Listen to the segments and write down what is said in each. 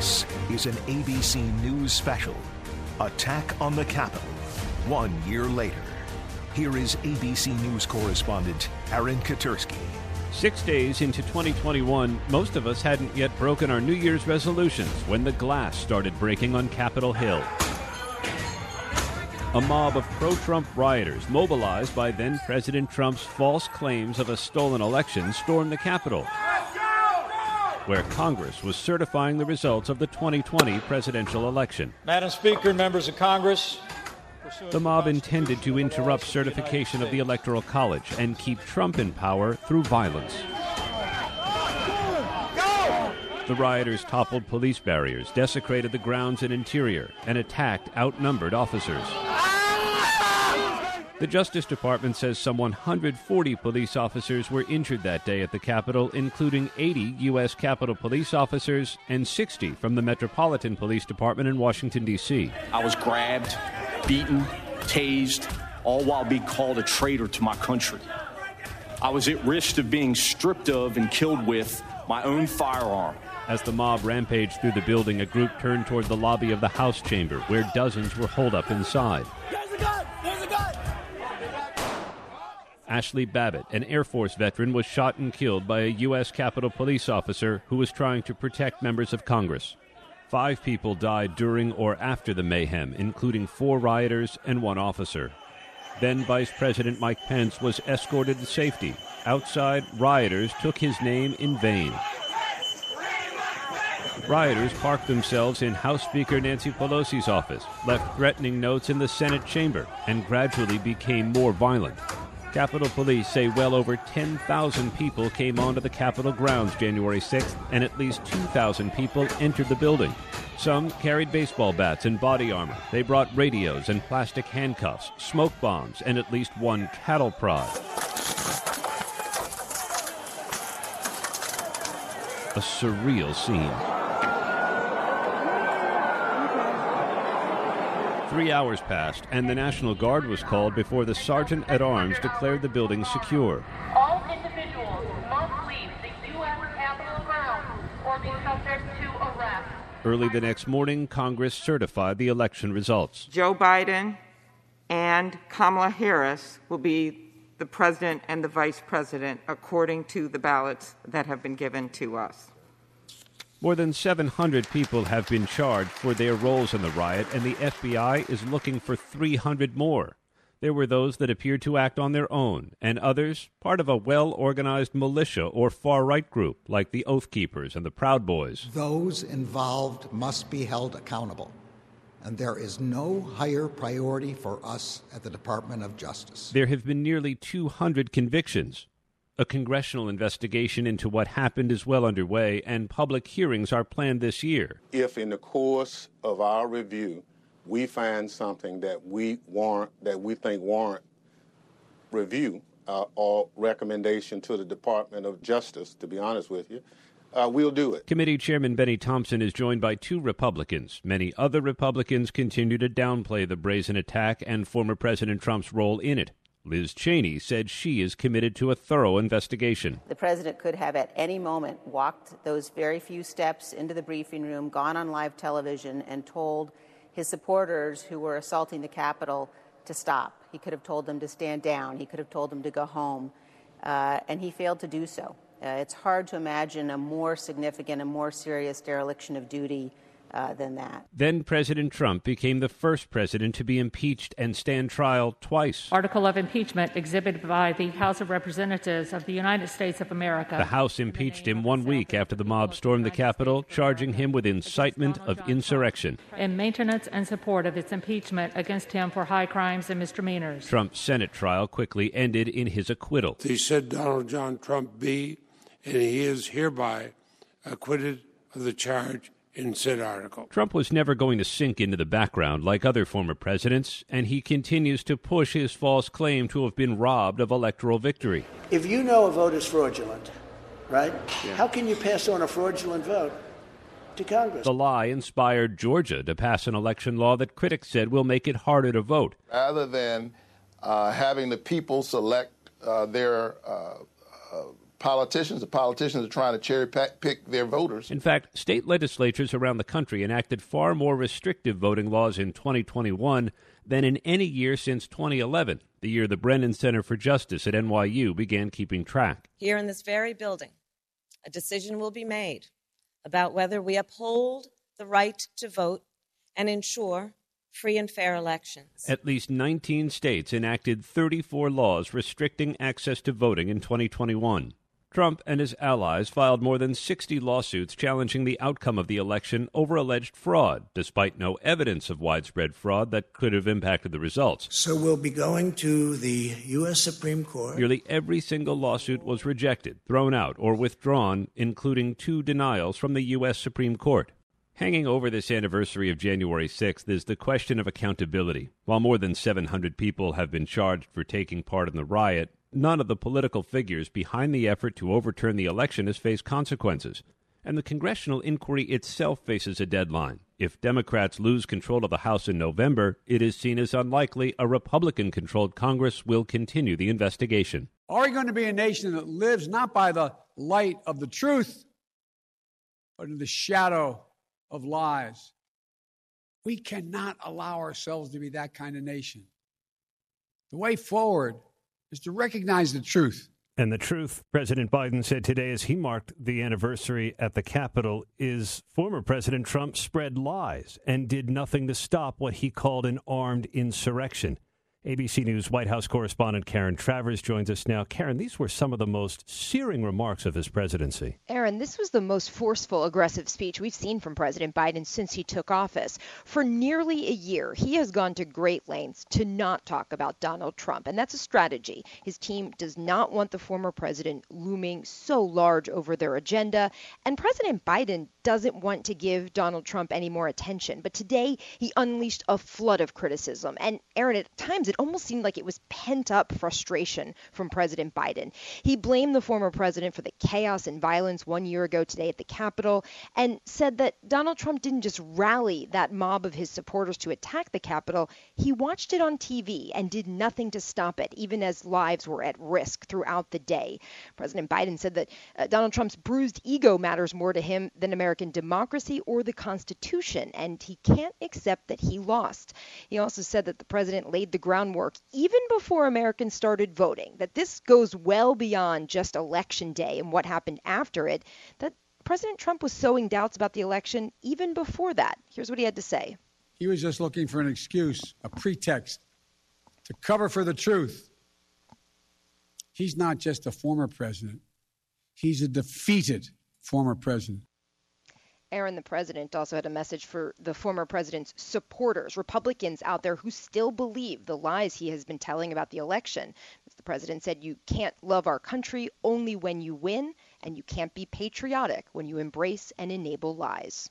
This is an ABC News special Attack on the Capitol, one year later. Here is ABC News correspondent Aaron Katersky. Six days into 2021, most of us hadn't yet broken our New Year's resolutions when the glass started breaking on Capitol Hill. A mob of pro Trump rioters, mobilized by then President Trump's false claims of a stolen election, stormed the Capitol where Congress was certifying the results of the 2020 presidential election. Madam Speaker, members of Congress. The mob intended to interrupt certification of the Electoral College and keep Trump in power through violence. The rioters toppled police barriers, desecrated the grounds and interior, and attacked outnumbered officers. The Justice Department says some 140 police officers were injured that day at the Capitol, including 80 U.S. Capitol police officers and 60 from the Metropolitan Police Department in Washington, D.C. I was grabbed, beaten, tased, all while being called a traitor to my country. I was at risk of being stripped of and killed with my own firearm. As the mob rampaged through the building, a group turned toward the lobby of the House chamber, where dozens were holed up inside. Ashli Babbitt, an Air Force veteran, was shot and killed by a U.S. Capitol Police officer who was trying to protect members of Congress. Five people died during or after the mayhem, including four rioters and one officer. Then Vice President Mike Pence was escorted to safety. Outside, rioters took his name in vain. Rioters parked themselves in House Speaker Nancy Pelosi's office, left threatening notes in the Senate chamber, and gradually became more violent. Capitol Police say well over 10,000 people came onto the Capitol grounds January 6th, and at least 2,000 people entered the building. Some carried baseball bats and body armor. They brought radios and plastic handcuffs, smoke bombs, and at least one cattle prod. A surreal scene. Three hours passed, and the National Guard was called before the Sergeant at Arms declared the building secure. All individuals must leave the U.S. Capitol grounds or be subject to arrest. Early the next morning, Congress certified the election results. Joe Biden and Kamala Harris will be the president and the vice president according to the ballots that have been given to us. More than 700 people have been charged for their roles in the riot, and the FBI is looking for 300 more. There were those that appeared to act on their own, and others part of a well organized militia or far right group like the Oath Keepers and the Proud Boys. Those involved must be held accountable, and there is no higher priority for us at the Department of Justice. There have been nearly 200 convictions. A congressional investigation into what happened is well underway, and public hearings are planned this year. If in the course of our review we find something that we warrant, that we think warrant review uh, or recommendation to the Department of Justice, to be honest with you, uh, we'll do it. Committee Chairman Benny Thompson is joined by two Republicans. Many other Republicans continue to downplay the brazen attack and former President Trump's role in it. Liz Cheney said she is committed to a thorough investigation. The president could have at any moment walked those very few steps into the briefing room, gone on live television, and told his supporters who were assaulting the Capitol to stop. He could have told them to stand down. He could have told them to go home. Uh, and he failed to do so. Uh, it's hard to imagine a more significant and more serious dereliction of duty uh, than that. Then President Trump became the first president to be impeached and stand trial twice. Article of impeachment exhibited by the House of Representatives of the United States of America. The House impeached him one week after the mob stormed the Capitol, charging him with incitement of insurrection. And maintenance and support of its impeachment against him for high crimes and misdemeanors. Trump's Senate trial quickly ended in his acquittal. He said Donald John Trump be, and he is hereby acquitted of the charge in said article. Trump was never going to sink into the background like other former presidents, and he continues to push his false claim to have been robbed of electoral victory. If you know a vote is fraudulent, right, yeah. how can you pass on a fraudulent vote? To Congress. The lie inspired Georgia to pass an election law that critics said will make it harder to vote. Rather than uh, having the people select uh, their uh, politicians. The politicians are trying to cherry pick their voters. In fact, state legislatures around the country enacted far more restrictive voting laws in 2021 than in any year since 2011, the year the Brennan Center for Justice at NYU began keeping track. Here in this very building, a decision will be made about whether we uphold the right to vote and ensure free and fair elections. At least 19 states enacted 34 laws restricting access to voting in 2021. Trump and his allies filed more than 60 lawsuits challenging the outcome of the election over alleged fraud, despite no evidence of widespread fraud that could have impacted the results. So we'll be going to the U.S. Supreme Court. Nearly every single lawsuit was rejected, thrown out, or withdrawn, including two denials from the U.S. Supreme Court. Hanging over this anniversary of January 6th is the question of accountability. While more than 700 people have been charged for taking part in the riot, None of the political figures behind the effort to overturn the election has faced consequences. And the congressional inquiry itself faces a deadline. If Democrats lose control of the House in November, it is seen as unlikely a Republican controlled Congress will continue the investigation. Are we going to be a nation that lives not by the light of the truth, but in the shadow of lies? We cannot allow ourselves to be that kind of nation. The way forward is to recognize the truth. And the truth, President Biden said today as he marked the anniversary at the Capitol, is former President Trump spread lies and did nothing to stop what he called an armed insurrection. ABC News White House correspondent Karen Travers joins us now. Karen, these were some of the most searing remarks of his presidency. Aaron, this was the most forceful, aggressive speech we've seen from President Biden since he took office. For nearly a year, he has gone to great lengths to not talk about Donald Trump, and that's a strategy. His team does not want the former president looming so large over their agenda, and President Biden doesn't want to give Donald Trump any more attention. But today, he unleashed a flood of criticism. And Aaron, at times, it almost seemed like it was pent up frustration from President Biden. He blamed the former president for the chaos and violence one year ago today at the Capitol and said that Donald Trump didn't just rally that mob of his supporters to attack the Capitol, he watched it on TV and did nothing to stop it, even as lives were at risk throughout the day. President Biden said that uh, Donald Trump's bruised ego matters more to him than American democracy or the Constitution, and he can't accept that he lost. He also said that the president laid the ground groundwork even before Americans started voting, that this goes well beyond just election day and what happened after it, that President Trump was sowing doubts about the election even before that. Here's what he had to say. He was just looking for an excuse, a pretext to cover for the truth. He's not just a former president, he's a defeated former president. Aaron, the president, also had a message for the former president's supporters, Republicans out there who still believe the lies he has been telling about the election. The president said, You can't love our country only when you win, and you can't be patriotic when you embrace and enable lies.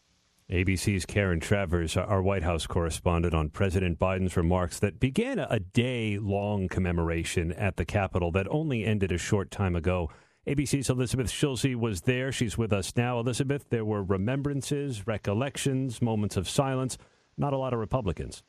ABC's Karen Travers, our White House correspondent, on President Biden's remarks that began a day long commemoration at the Capitol that only ended a short time ago. ABC's Elizabeth Schulze was there. She's with us now. Elizabeth, there were remembrances, recollections, moments of silence. Not a lot of Republicans.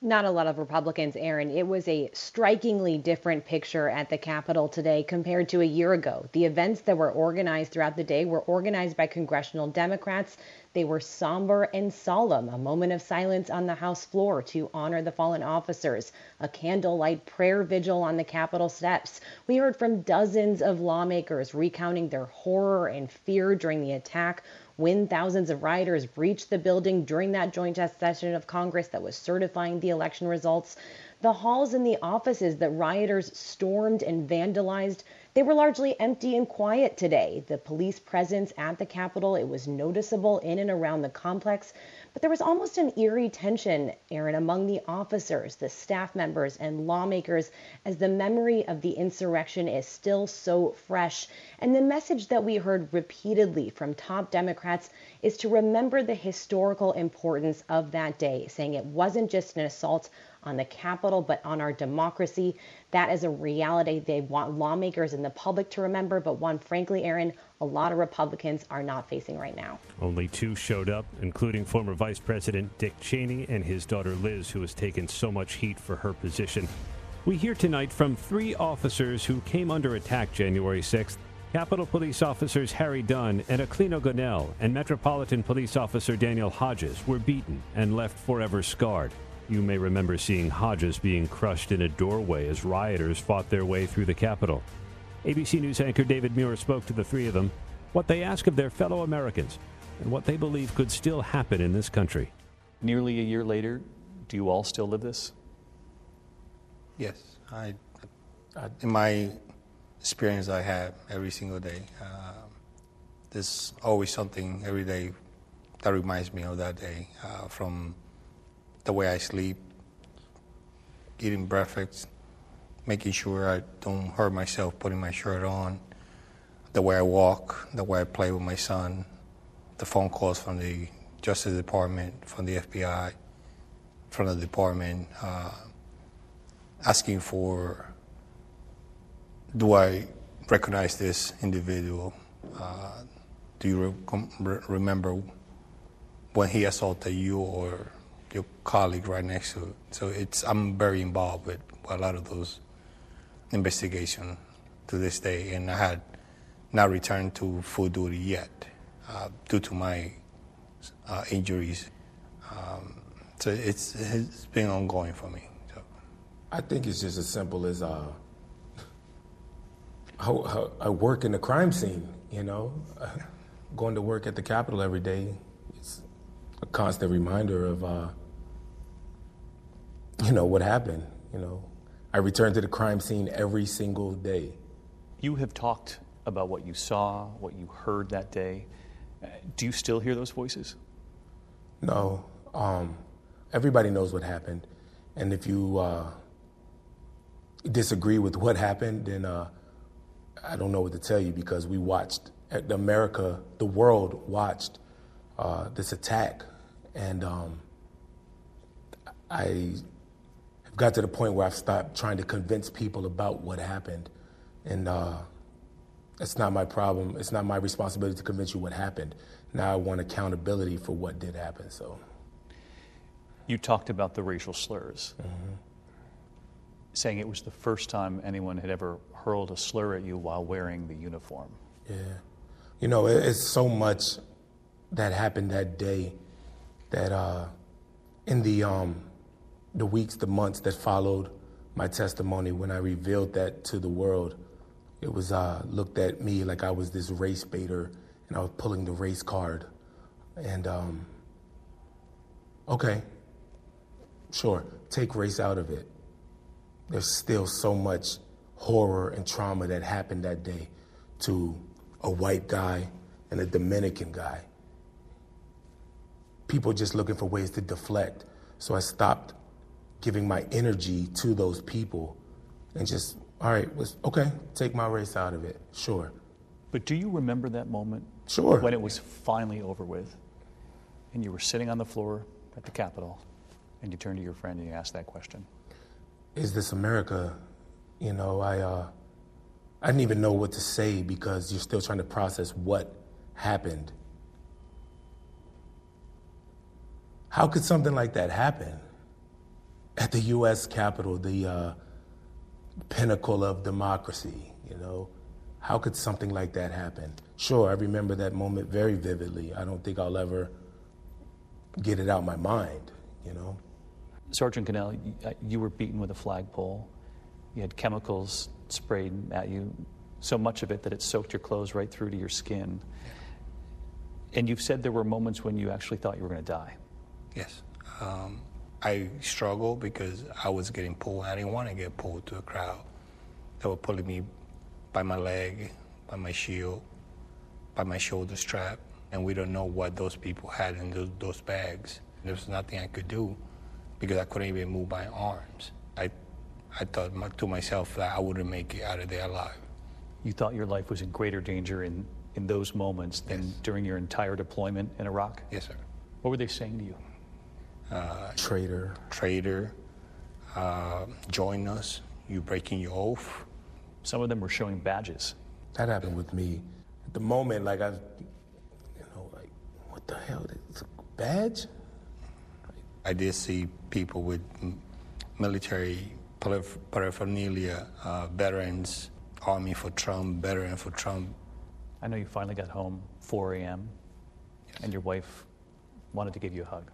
Not a lot of Republicans, Aaron. It was a strikingly different picture at the Capitol today compared to a year ago. The events that were organized throughout the day were organized by congressional Democrats. They were somber and solemn, a moment of silence on the House floor to honor the fallen officers, a candlelight prayer vigil on the Capitol steps. We heard from dozens of lawmakers recounting their horror and fear during the attack when thousands of rioters breached the building during that joint session of Congress that was certifying the election results. The halls and the offices that rioters stormed and vandalized, they were largely empty and quiet today. The police presence at the Capitol, it was noticeable in and around the complex, but there was almost an eerie tension, Aaron, among the officers, the staff members, and lawmakers as the memory of the insurrection is still so fresh. And the message that we heard repeatedly from top Democrats is to remember the historical importance of that day, saying it wasn't just an assault on the Capitol, but on our democracy. That is a reality they want lawmakers and the public to remember, but one, frankly, Aaron, a lot of Republicans are not facing right now. Only two showed up, including former Vice President Dick Cheney and his daughter Liz, who has taken so much heat for her position. We hear tonight from three officers who came under attack January 6th Capitol Police officers Harry Dunn and Aquilino Gonell and Metropolitan Police Officer Daniel Hodges were beaten and left forever scarred. You may remember seeing Hodges being crushed in a doorway as rioters fought their way through the Capitol. ABC News anchor David Muir spoke to the three of them, what they ask of their fellow Americans, and what they believe could still happen in this country. Nearly a year later, do you all still live this? Yes, I, I in my experience I have every single day. Uh, there's always something every day that reminds me of that day, uh, from the way I sleep, eating breakfast, making sure I don't hurt myself putting my shirt on, the way I walk, the way I play with my son, the phone calls from the Justice Department, from the FBI, from the department, uh, asking for do I recognize this individual? Uh, do you re- remember when he assaulted you or your colleague right next to it? So it's I'm very involved with a lot of those investigations to this day, and I had not returned to full duty yet uh, due to my uh, injuries. Um, so it's, it's been ongoing for me. So. I think it's just as simple as uh, I, I, work in the crime scene, you know. Going to work at the Capitol every day, it's a constant reminder of, uh, you know, what happened. You know, I return to the crime scene every single day. You have talked about what you saw, what you heard that day. Do you still hear those voices? No. Um, everybody knows what happened. And if you uh, disagree with what happened, then uh, I don't know what to tell you because we watched, America, the world watched uh, this attack. And um, I have got to the point where I've stopped trying to convince people about what happened. And uh, it's not my problem. It's not my responsibility to convince you what happened. Now I want accountability for what did happen. So, you talked about the racial slurs, mm-hmm. Saying it was the first time anyone had ever hurled a slur at you while wearing the uniform. Yeah, you know, it's so much that happened that day that uh, in the um, the weeks, the months that followed my testimony, when I revealed that to the world it was uh, looked at me like I was this race baiter and I was pulling the race card. And um, okay, sure, take race out of it. There's still so much horror and trauma that happened that day to a white guy and a Dominican guy. People just looking for ways to deflect. So I stopped giving my energy to those people and just all right, was okay, take my race out of it. Sure. But do you remember that moment? Sure. When it was finally over with, and you were sitting on the floor at the Capitol, and you turned to your friend and you asked that question. Is this America? You know, I uh, I didn't even know what to say because you're still trying to process what happened. How could something like that happen at the U.S. Capitol? The uh, pinnacle of democracy, you know? How could something like that happen? Sure, I remember that moment very vividly. I don't think I'll ever get it out my mind, you know? Sergeant Gonell, uh, you were beaten with a flagpole. You had chemicals sprayed at you, so much of it that it soaked your clothes right through to your skin. And you've said there were moments when you actually thought you were going to die. Yes. Um, I struggled because I was getting pulled. I didn't want to get pulled to a crowd. They were pulling me by my leg, by my shield, by my shoulder strap, and we don't know what those people had in those, those bags. There was nothing I could do because I couldn't even move my arms. I, I thought to myself that I wouldn't make it out of there alive. You thought your life was in greater danger in, in those moments than yes. during your entire deployment in Iraq? Yes, sir. What were they saying to you? uh, traitor, traitor, uh, join us. You breaking your oath. Some of them were showing badges. That happened with me. At the moment, like I, you know, like what the hell? It's a badge. I did see people with military paraphernalia, uh, veterans, Army for Trump, veteran for Trump I know you finally got home 4 a.m. and your wife wanted to give you a hug.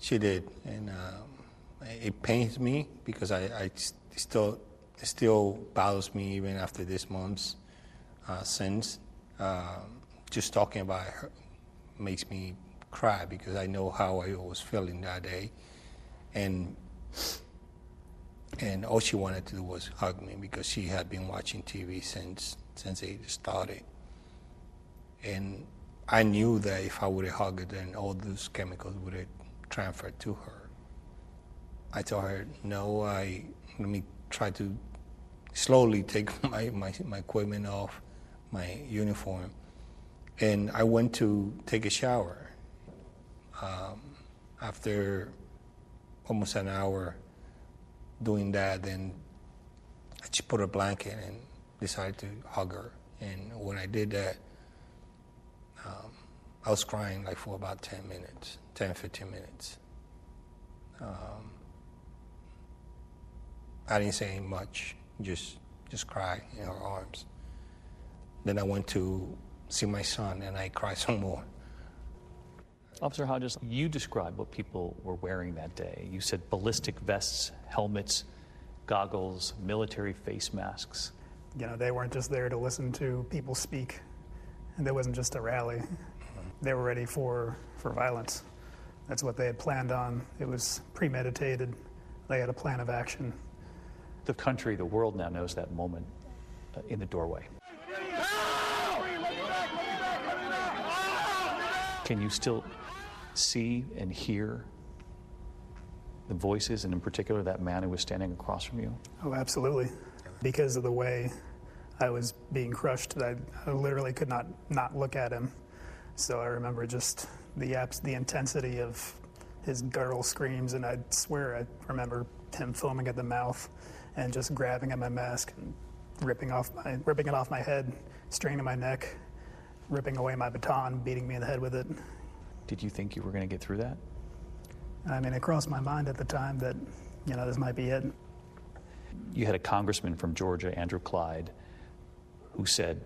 She did, and um, it pains me because I, I still it still bothers me even after this month's uh, since. Um, just talking about her makes me cry because I know how I was feeling that day, and and all she wanted to do was hug me because she had been watching TV since since it started, and I knew that if I would have hugged her, then all those chemicals would have transferred to her. I told her, no, I let me try to slowly take my, my, my equipment off, my uniform, and I went to take a shower. Um, after almost an hour doing that, then I just put a blanket and decided to hug her. And when I did that, um, I was crying like for about 10 minutes, 10, 15 minutes. Um, I didn't say much, just just cry in her arms. Then I went to see my son and I cried some more. Officer Hodges, you described what people were wearing that day. You said ballistic vests, helmets, goggles, military face masks. You know, they weren't just there to listen to people speak, and there wasn't just a rally. They were ready for, for violence. That's what they had planned on. It was premeditated. They had a plan of action. The country, the world now knows that moment uh, in the doorway. Can you still see and hear the voices, and in particular that man who was standing across from you? Oh, absolutely. Because of the way I was being crushed, I, I literally could not not look at him. So I remember just the abs- the intensity of his guttural screams, and I swear I remember him foaming at the mouth and just grabbing at my mask and ripping off my ripping it off my head, straining my neck, ripping away my baton, beating me in the head with it. Did you think you were going to get through that? I mean, it crossed my mind at the time that you know this might be it. You had a congressman from Georgia, Andrew Clyde, who said,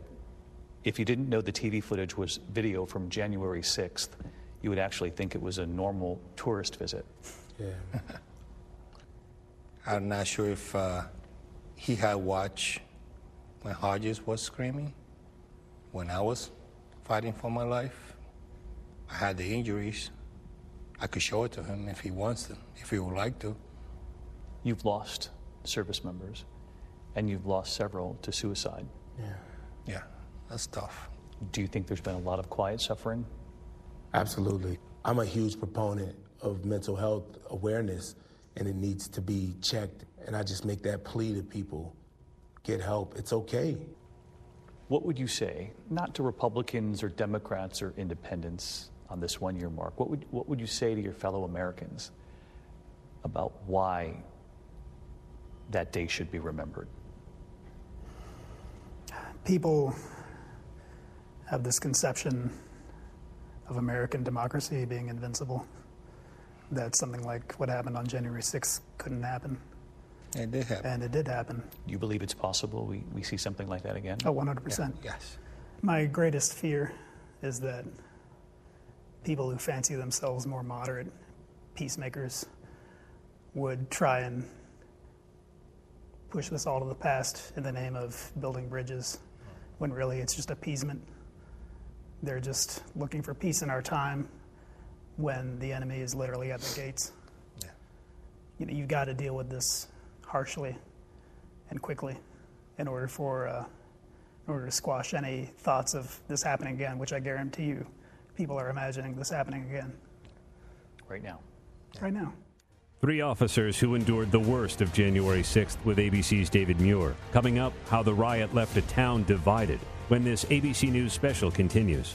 if you didn't know the TV footage was video from January 6th, you would actually think it was a normal tourist visit. Yeah. I'm not sure if uh, he had watched when Hodges was screaming, when I was fighting for my life. I had the injuries. I could show it to him if he wants to, if he would like to. You've lost service members, and you've lost several to suicide. Yeah. Yeah, that's tough. Do you think there's been a lot of quiet suffering? Absolutely. I'm a huge proponent of mental health awareness, and it needs to be checked. And I just make that plea to people get help. It's okay. What would you say, not to Republicans or Democrats or independents on this one year mark, what would, what would you say to your fellow Americans about why that day should be remembered? People have this conception of American democracy being invincible. That something like what happened on January 6th couldn't happen. It did happen. And it did happen. Do you believe it's possible we, we see something like that again? Oh, 100%. Yes. My greatest fear is that people who fancy themselves more moderate peacemakers would try and push this all to the past in the name of building bridges when really it's just appeasement. They're just looking for peace in our time when the enemy is literally at the gates. Yeah. You know, you've got to deal with this harshly and quickly in order for uh, in order to squash any thoughts of this happening again, which I guarantee you people are imagining this happening again. Right now. Right now. Three officers who endured the worst of January 6th with ABC's David Muir. Coming up, how the riot left a town divided when this ABC News special continues.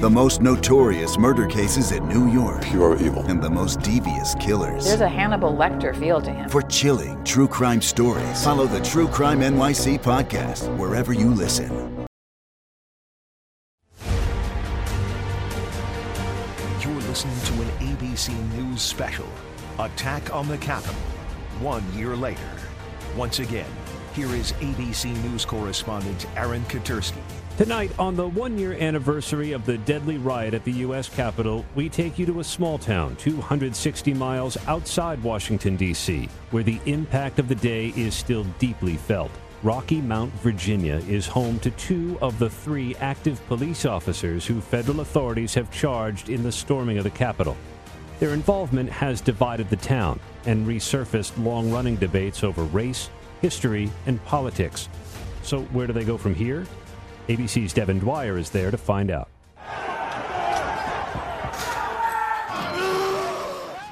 The most notorious murder cases in New York. Pure evil. And the most devious killers. There's a Hannibal Lecter feel to him. For chilling true crime stories, follow the True Crime NYC podcast wherever you listen. You're listening to an ABC News special Attack on the Capitol. One year later. Once again, here is ABC News correspondent Aaron Katersky. Tonight, on the one year anniversary of the deadly riot at the U.S. Capitol, we take you to a small town 260 miles outside Washington, D.C., where the impact of the day is still deeply felt. Rocky Mount, Virginia is home to two of the three active police officers who federal authorities have charged in the storming of the Capitol. Their involvement has divided the town and resurfaced long running debates over race, history, and politics. So, where do they go from here? ABC's Devin Dwyer is there to find out.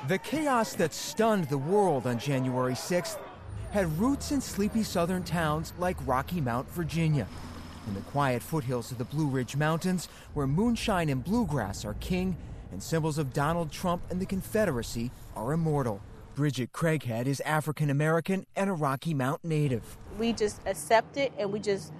The chaos that stunned the world on January 6th had roots in sleepy southern towns like Rocky Mount, Virginia. In the quiet foothills of the Blue Ridge Mountains, where moonshine and bluegrass are king, and symbols of Donald Trump and the Confederacy are immortal. Bridgette Craighead is African American and a Rocky Mount native. We just accept it and we just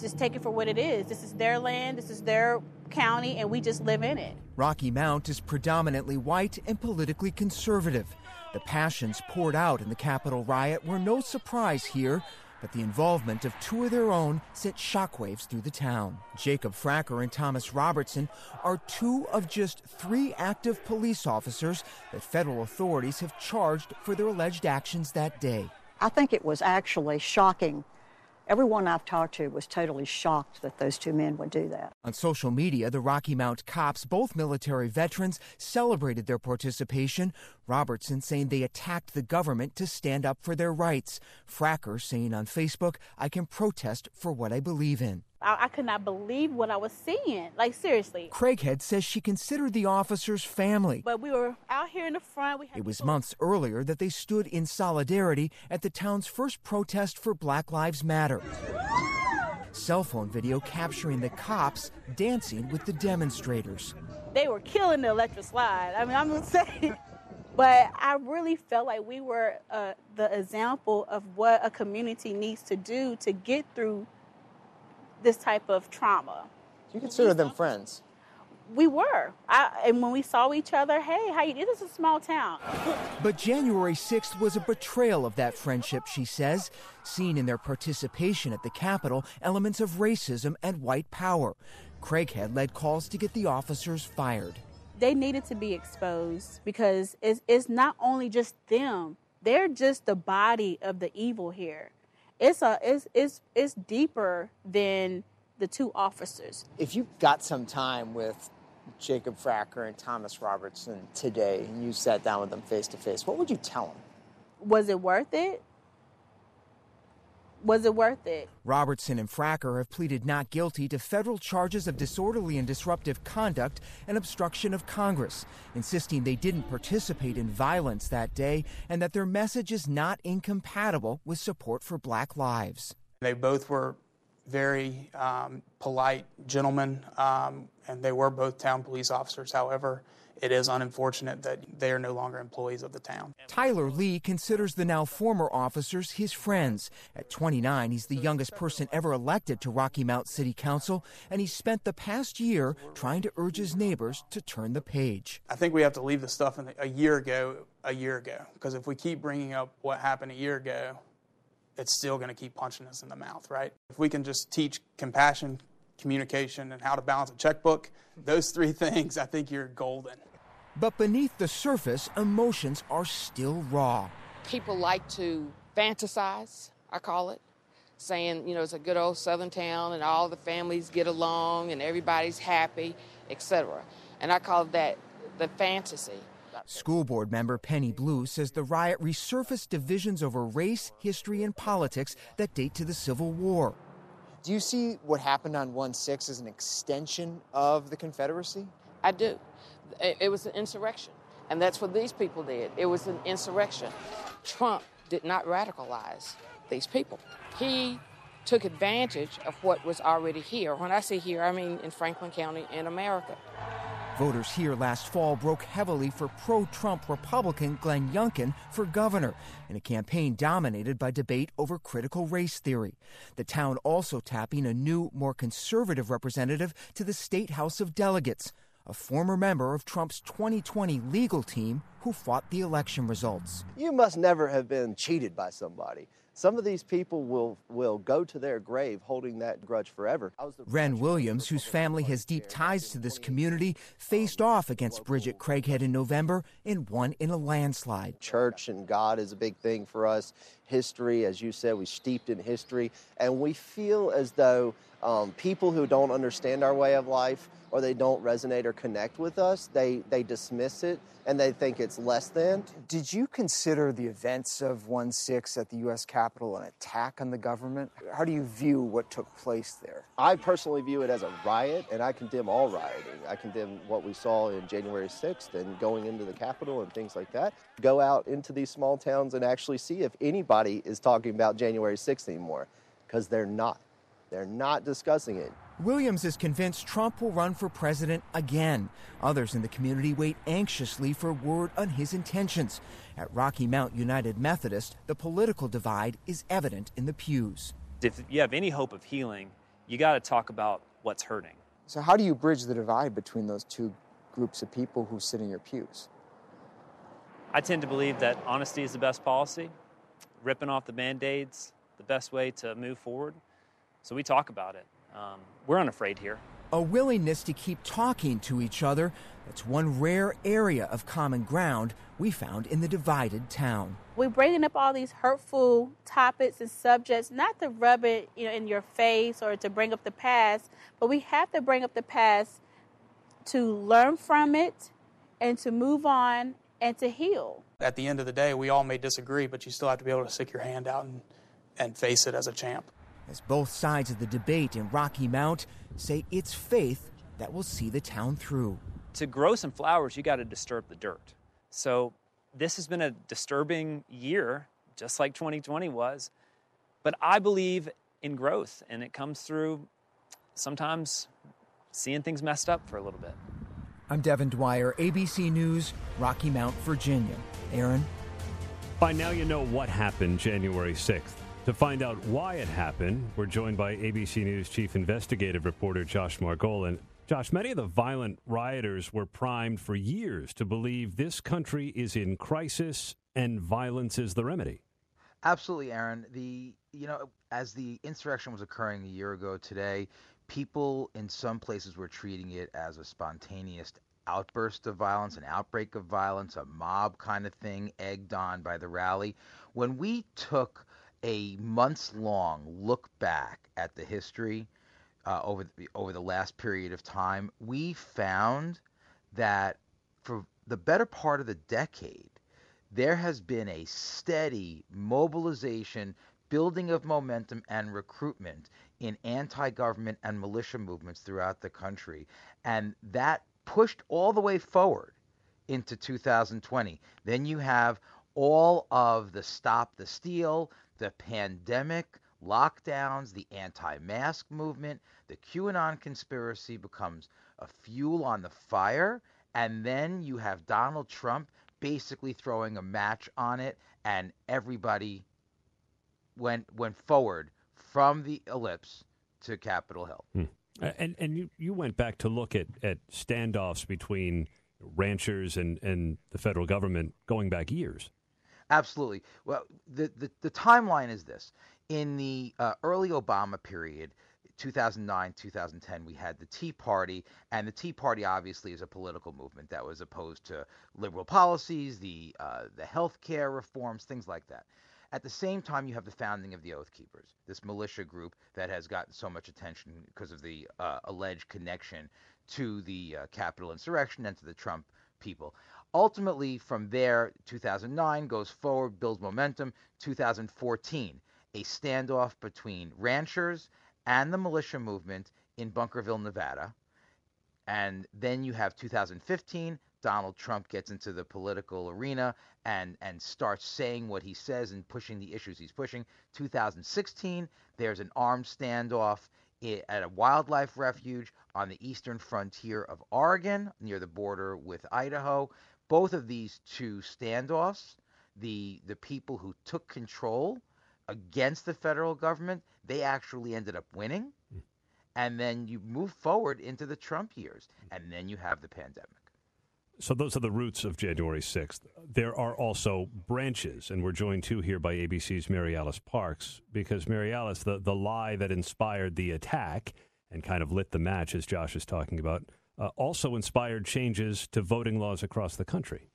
just take it for what it is. This is their land, this is their county, and we just live in it. Rocky Mount is predominantly white and politically conservative. The passions poured out in the Capitol riot were no surprise here, but the involvement of two of their own sent shockwaves through the town. Jacob Fracker and Thomas Robertson are two of just three active police officers that federal authorities have charged for their alleged actions that day. I think it was actually shocking. Everyone I've talked to was totally shocked that those two men would do that. On social media, the Rocky Mount cops, both military veterans, celebrated their participation. Robertson saying they attacked the government to stand up for their rights. Fracker saying on Facebook, I can protest for what I believe in. I, I could not believe what I was seeing. Like, seriously. Craighead says she considered the officers family. But we were out here in the front. it was months earlier that they stood in solidarity at the town's first protest for Black Lives Matter. Cell phone video capturing the cops dancing with the demonstrators. They were killing the electric slide. I mean, I'm going to say. But I really felt like we were uh, the example of what a community needs to do to get through this type of trauma. You consider them friends? We were. I, and when we saw each other, hey, how you? This is a small town. But January 6th was a betrayal of that friendship, she says, seen in their participation at the Capitol elements of racism and white power. Craighead led calls to get the officers fired. They needed to be exposed because it's, it's not only just them; they're just the body of the evil here. It's a it's it's it's deeper than the two officers. If you got some time with Jacob Fracker and Thomas Robertson today, and you sat down with them face to face, what would you tell them? Was it worth it? Was it worth it? Robertson and Fracker have pleaded not guilty to federal charges of disorderly and disruptive conduct and obstruction of Congress, insisting they didn't participate in violence that day and that their message is not incompatible with support for black lives. They both were very um, polite gentlemen, um, and they were both town police officers. However, it is unfortunate that they are no longer employees of the town. Tyler Lee considers the now former officers his friends. At 29, he's the youngest person ever elected to Rocky Mount City Council, and he spent the past year trying to urge his neighbors to turn the page. I think we have to leave the stuff the, a year ago, a year ago, because if we keep bringing up what happened a year ago, it's still going to keep punching us in the mouth, right? If we can just teach compassion, communication, and how to balance a checkbook, those three things, I think you're golden. But beneath the surface, emotions are still raw. People like to fantasize, I call it, saying, you know, it's a good old southern town and all the families get along and everybody's happy, etc. And I call that the fantasy. School board member Penny Blue says the riot resurfaced divisions over race, history, and politics that date to the Civil War. Do you see what happened on 1 6 as an extension of the Confederacy? I do. It was an insurrection. And that's what these people did. It was an insurrection. Trump did not radicalize these people. He took advantage of what was already here. When I say here, I mean in Franklin County in America. Voters here last fall broke heavily for pro Trump Republican Glenn Youngkin for governor in a campaign dominated by debate over critical race theory. The town also tapping a new, more conservative representative to the State House of Delegates a former member of Trump's 2020 legal team who fought the election results. You must never have been cheated by somebody. Some of these people will, will go to their grave holding that grudge forever. Wren Williams, whose family has deep ties to this community, faced off against Bridgette Craighead in November and won in a landslide. Church and God is a big thing for us. History, as you said, we're steeped in history, and we feel as though um, people who don't understand our way of life or they don't resonate or connect with us, they, they dismiss it and they think it's less than. Did you consider the events of 1 6 at the U.S. Capitol an attack on the government? How do you view what took place there? I personally view it as a riot, and I condemn all rioting. I condemn what we saw in January 6th and going into the Capitol and things like that. Go out into these small towns and actually see if anybody is talking about January 6th anymore, because they're not. They're not discussing it. Williams is convinced Trump will run for president again. Others in the community wait anxiously for word on his intentions. At Rocky Mount United Methodist, the political divide is evident in the pews. If you have any hope of healing, you got to talk about what's hurting. So, how do you bridge the divide between those two groups of people who sit in your pews? I tend to believe that honesty is the best policy, ripping off the band aids, the best way to move forward. So we talk about it. Um, we're unafraid here. A willingness to keep talking to each other. That's one rare area of common ground we found in the divided town. We're bringing up all these hurtful topics and subjects, not to rub it you know, in your face or to bring up the past, but we have to bring up the past to learn from it and to move on and to heal. At the end of the day, we all may disagree, but you still have to be able to stick your hand out and, and face it as a champ as both sides of the debate in Rocky Mount say it's faith that will see the town through. To grow some flowers, you got to disturb the dirt. So this has been a disturbing year, just like 2020 was. But I believe in growth, and it comes through sometimes seeing things messed up for a little bit. I'm Devin Dwyer, ABC News, Rocky Mount, Virginia. Aaron? By now, you know what happened January 6th. To find out why it happened, we're joined by ABC News chief investigative reporter Josh Margolin. Josh, many of the violent rioters were primed for years to believe this country is in crisis and violence is the remedy. Absolutely, Aaron. The you know, as the insurrection was occurring a year ago today, people in some places were treating it as a spontaneous outburst of violence, an outbreak of violence, a mob kind of thing, egged on by the rally. When we took a months long look back at the history uh, over the, over the last period of time, we found that for the better part of the decade, there has been a steady mobilization building of momentum and recruitment in anti government and militia movements throughout the country. And that pushed all the way forward into 2020. Then you have all of the stop the steal, the pandemic, lockdowns, the anti mask movement, the QAnon conspiracy becomes a fuel on the fire. And then you have Donald Trump basically throwing a match on it, and everybody went went forward from the ellipse to Capitol Hill. Hmm. And and you, you went back to look at, at standoffs between ranchers and, and the federal government going back years. Absolutely. Well, the, the, the timeline is this. In the uh, early Obama period, 2009, 2010, we had the Tea Party, and the Tea Party obviously is a political movement that was opposed to liberal policies, the uh, the health care reforms, things like that. At the same time, you have the founding of the Oath Keepers, this militia group that has gotten so much attention because of the uh, alleged connection to the uh, Capitol insurrection and to the Trump people. Ultimately, from there, 2009 goes forward, builds momentum. 2014, a standoff between ranchers and the militia movement in Bunkerville, Nevada. And then you have 2015, Donald Trump gets into the political arena and and starts saying what he says and pushing the issues he's pushing. 2016, there's an armed standoff at a wildlife refuge on the eastern frontier of Oregon near the border with Idaho. Both of these two standoffs, the the people who took control against the federal government, they actually ended up winning. Mm. And then you move forward into the Trump years, and then you have the pandemic. So those are the roots of January 6th. There are also branches, and we're joined too here by ABC's Mary Alice Parks, because Mary Alice, the, the lie that inspired the attack and kind of lit the match, as Josh is talking about, uh, also inspired changes to voting laws across the country.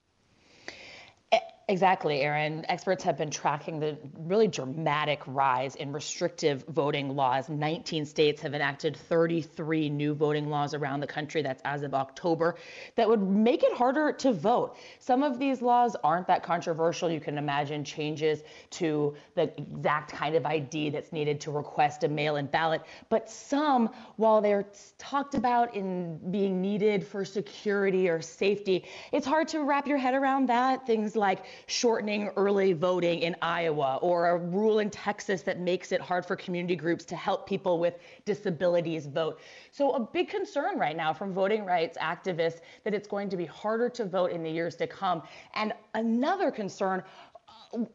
Exactly, Aaron. Experts have been tracking the really dramatic rise in restrictive voting laws. 19 states have enacted 33 new voting laws around the country. That's as of October, that would make it harder to vote. Some of these laws aren't that controversial. You can imagine changes to the exact kind of ID that's needed to request a mail in ballot. But some, while they're talked about in being needed for security or safety, it's hard to wrap your head around that. Things like shortening early voting in Iowa or a rule in Texas that makes it hard for community groups to help people with disabilities vote. So, a big concern right now from voting rights activists that it's going to be harder to vote in the years to come. And another concern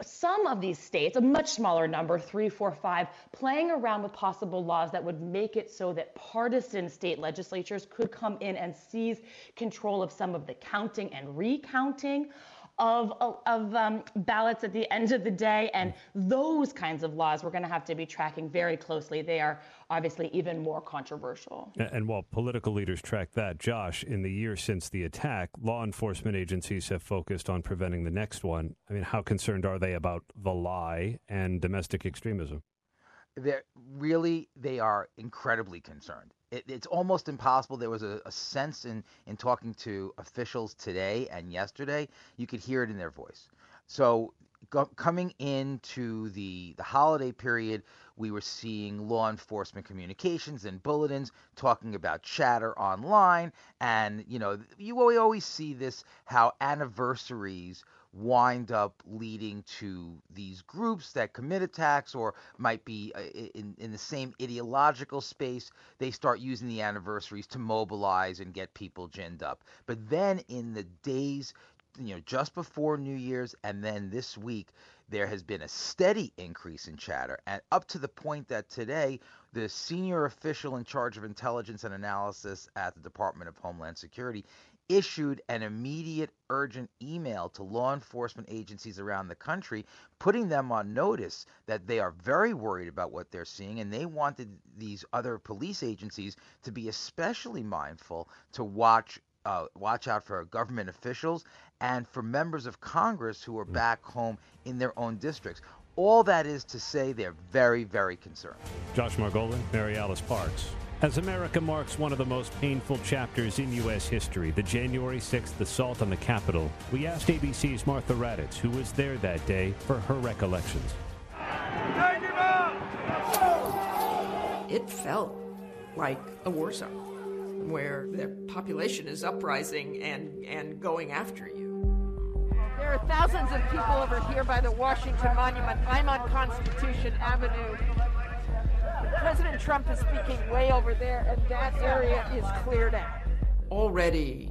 some of these states, a much smaller number, three, four, five, playing around with possible laws that would make it so that partisan state legislatures could come in and seize control of some of the counting and recounting of, of um, ballots at the end of the day. And those kinds of laws we're going to have to be tracking very closely. They are obviously even more controversial. And while political leaders track that, Josh, in the year since the attack, law enforcement agencies have focused on preventing the next one. I mean, how concerned are they about the lie and domestic extremism? They're really, they are incredibly concerned it, it's almost impossible. There was a, a, sense in, in talking to officials today and yesterday, you could hear it in their voice. So go, coming into the the holiday period, we were seeing law enforcement communications and bulletins talking about chatter online, and you know you always see this how anniversaries wind up leading to these groups that commit attacks or might be uh, in, in the same ideological space. They start using the anniversaries to mobilize and get people ginned up. But then in the days, you know, just before New Year's and then this week, there has been a steady increase in chatter, and up to the point that today, the senior official in charge of intelligence and analysis at the Department of Homeland Security issued an immediate urgent email to law enforcement agencies around the country, putting them on notice that they are very worried about what they're seeing and they wanted these other police agencies to be especially mindful to watch uh, watch out for government officials and for members of Congress who are mm. back home in their own districts. All that is to say they're very, very concerned. Josh Margolin, Mary Alice Parks. As America marks one of the most painful chapters in U.S. history, the January 6th assault on the Capitol, we asked ABC's Martha Raddatz, who was there that day, for her recollections. it felt like a war zone where the population is uprising and, and going after you. There are thousands of people over here by the Washington Monument. I'm on Constitution Avenue. President Trump is speaking way over there, and that area is cleared out. Already,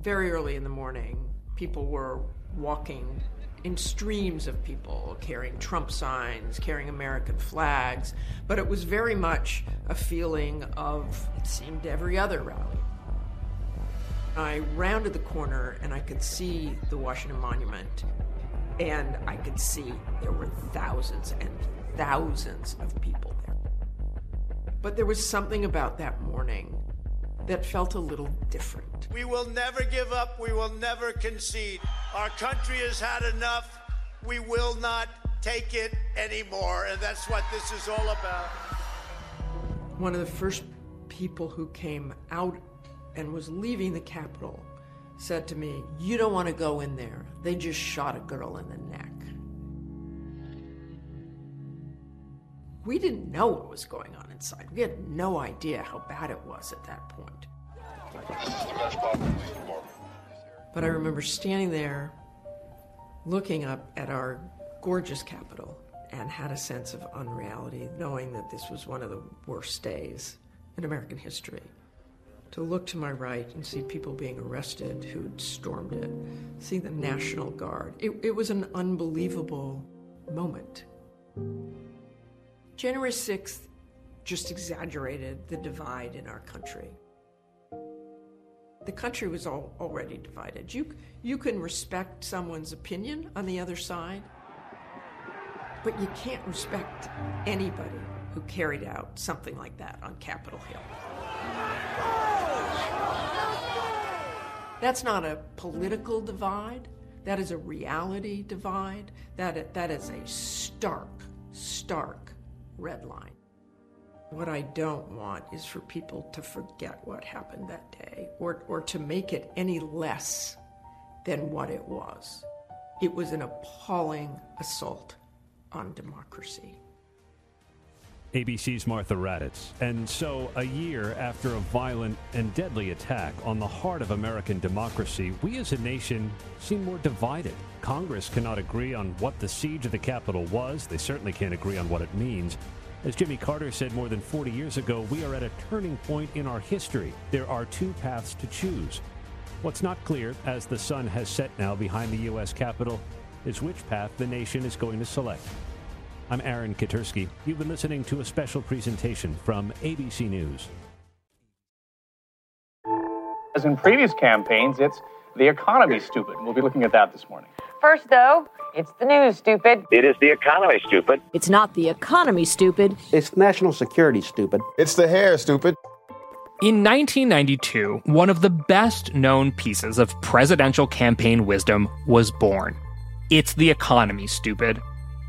very early in the morning, people were walking in streams of people carrying Trump signs, carrying American flags, but it was very much a feeling of, it seemed, every other rally. I rounded the corner and I could see the Washington Monument, and I could see there were thousands and thousands of people there. But there was something about that morning that felt a little different. We will never give up. We will never concede. Our country has had enough. We will not take it anymore. And that's what this is all about. One of the first people who came out and was leaving the Capitol said to me, You don't want to go in there. They just shot a girl in the neck. We didn't know what was going on inside. We had no idea how bad it was at that point. But I remember standing there looking up at our gorgeous Capitol and had a sense of unreality, knowing that this was one of the worst days in American history. To look to my right and see people being arrested who'd stormed it, see the National Guard. It, it was an unbelievable moment. January 6th just exaggerated the divide in our country. The country was all, already divided. You, you can respect someone's opinion on the other side, but you can't respect anybody who carried out something like that on Capitol Hill. That's not a political divide. That is a reality divide. That, that is a stark, stark red line. What I don't want is for people to forget what happened that day or, or to make it any less than what it was. It was an appalling assault on democracy. ABC's Martha Raddatz. And so, a year after a violent and deadly attack on the heart of American democracy, we as a nation seem more divided. Congress cannot agree on what the siege of the Capitol was. They certainly can't agree on what it means. As Jimmy Carter said more than 40 years ago, we are at a turning point in our history. There are two paths to choose. What's not clear, as the sun has set now behind the U.S. Capitol, is which path the nation is going to select. I'm Aaron Katersky. You've been listening to a special presentation from ABC News. As in previous campaigns, it's the economy stupid. We'll be looking at that this morning. First, though, it's the news, stupid. It is the economy, stupid. It's not the economy, stupid. It's national security, stupid. It's the hair, stupid. In 1992, one of the best known pieces of presidential campaign wisdom was born. It's the economy, stupid.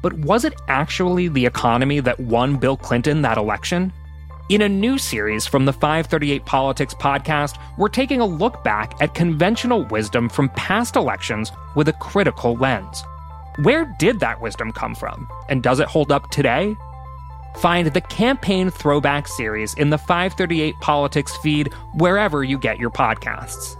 But was it actually the economy that won Bill Clinton that election? In a new series from the 538 Politics podcast, we're taking a look back at conventional wisdom from past elections with a critical lens. Where did that wisdom come from? And does it hold up today? Find the Campaign Throwback series in the 538 Politics feed wherever you get your podcasts.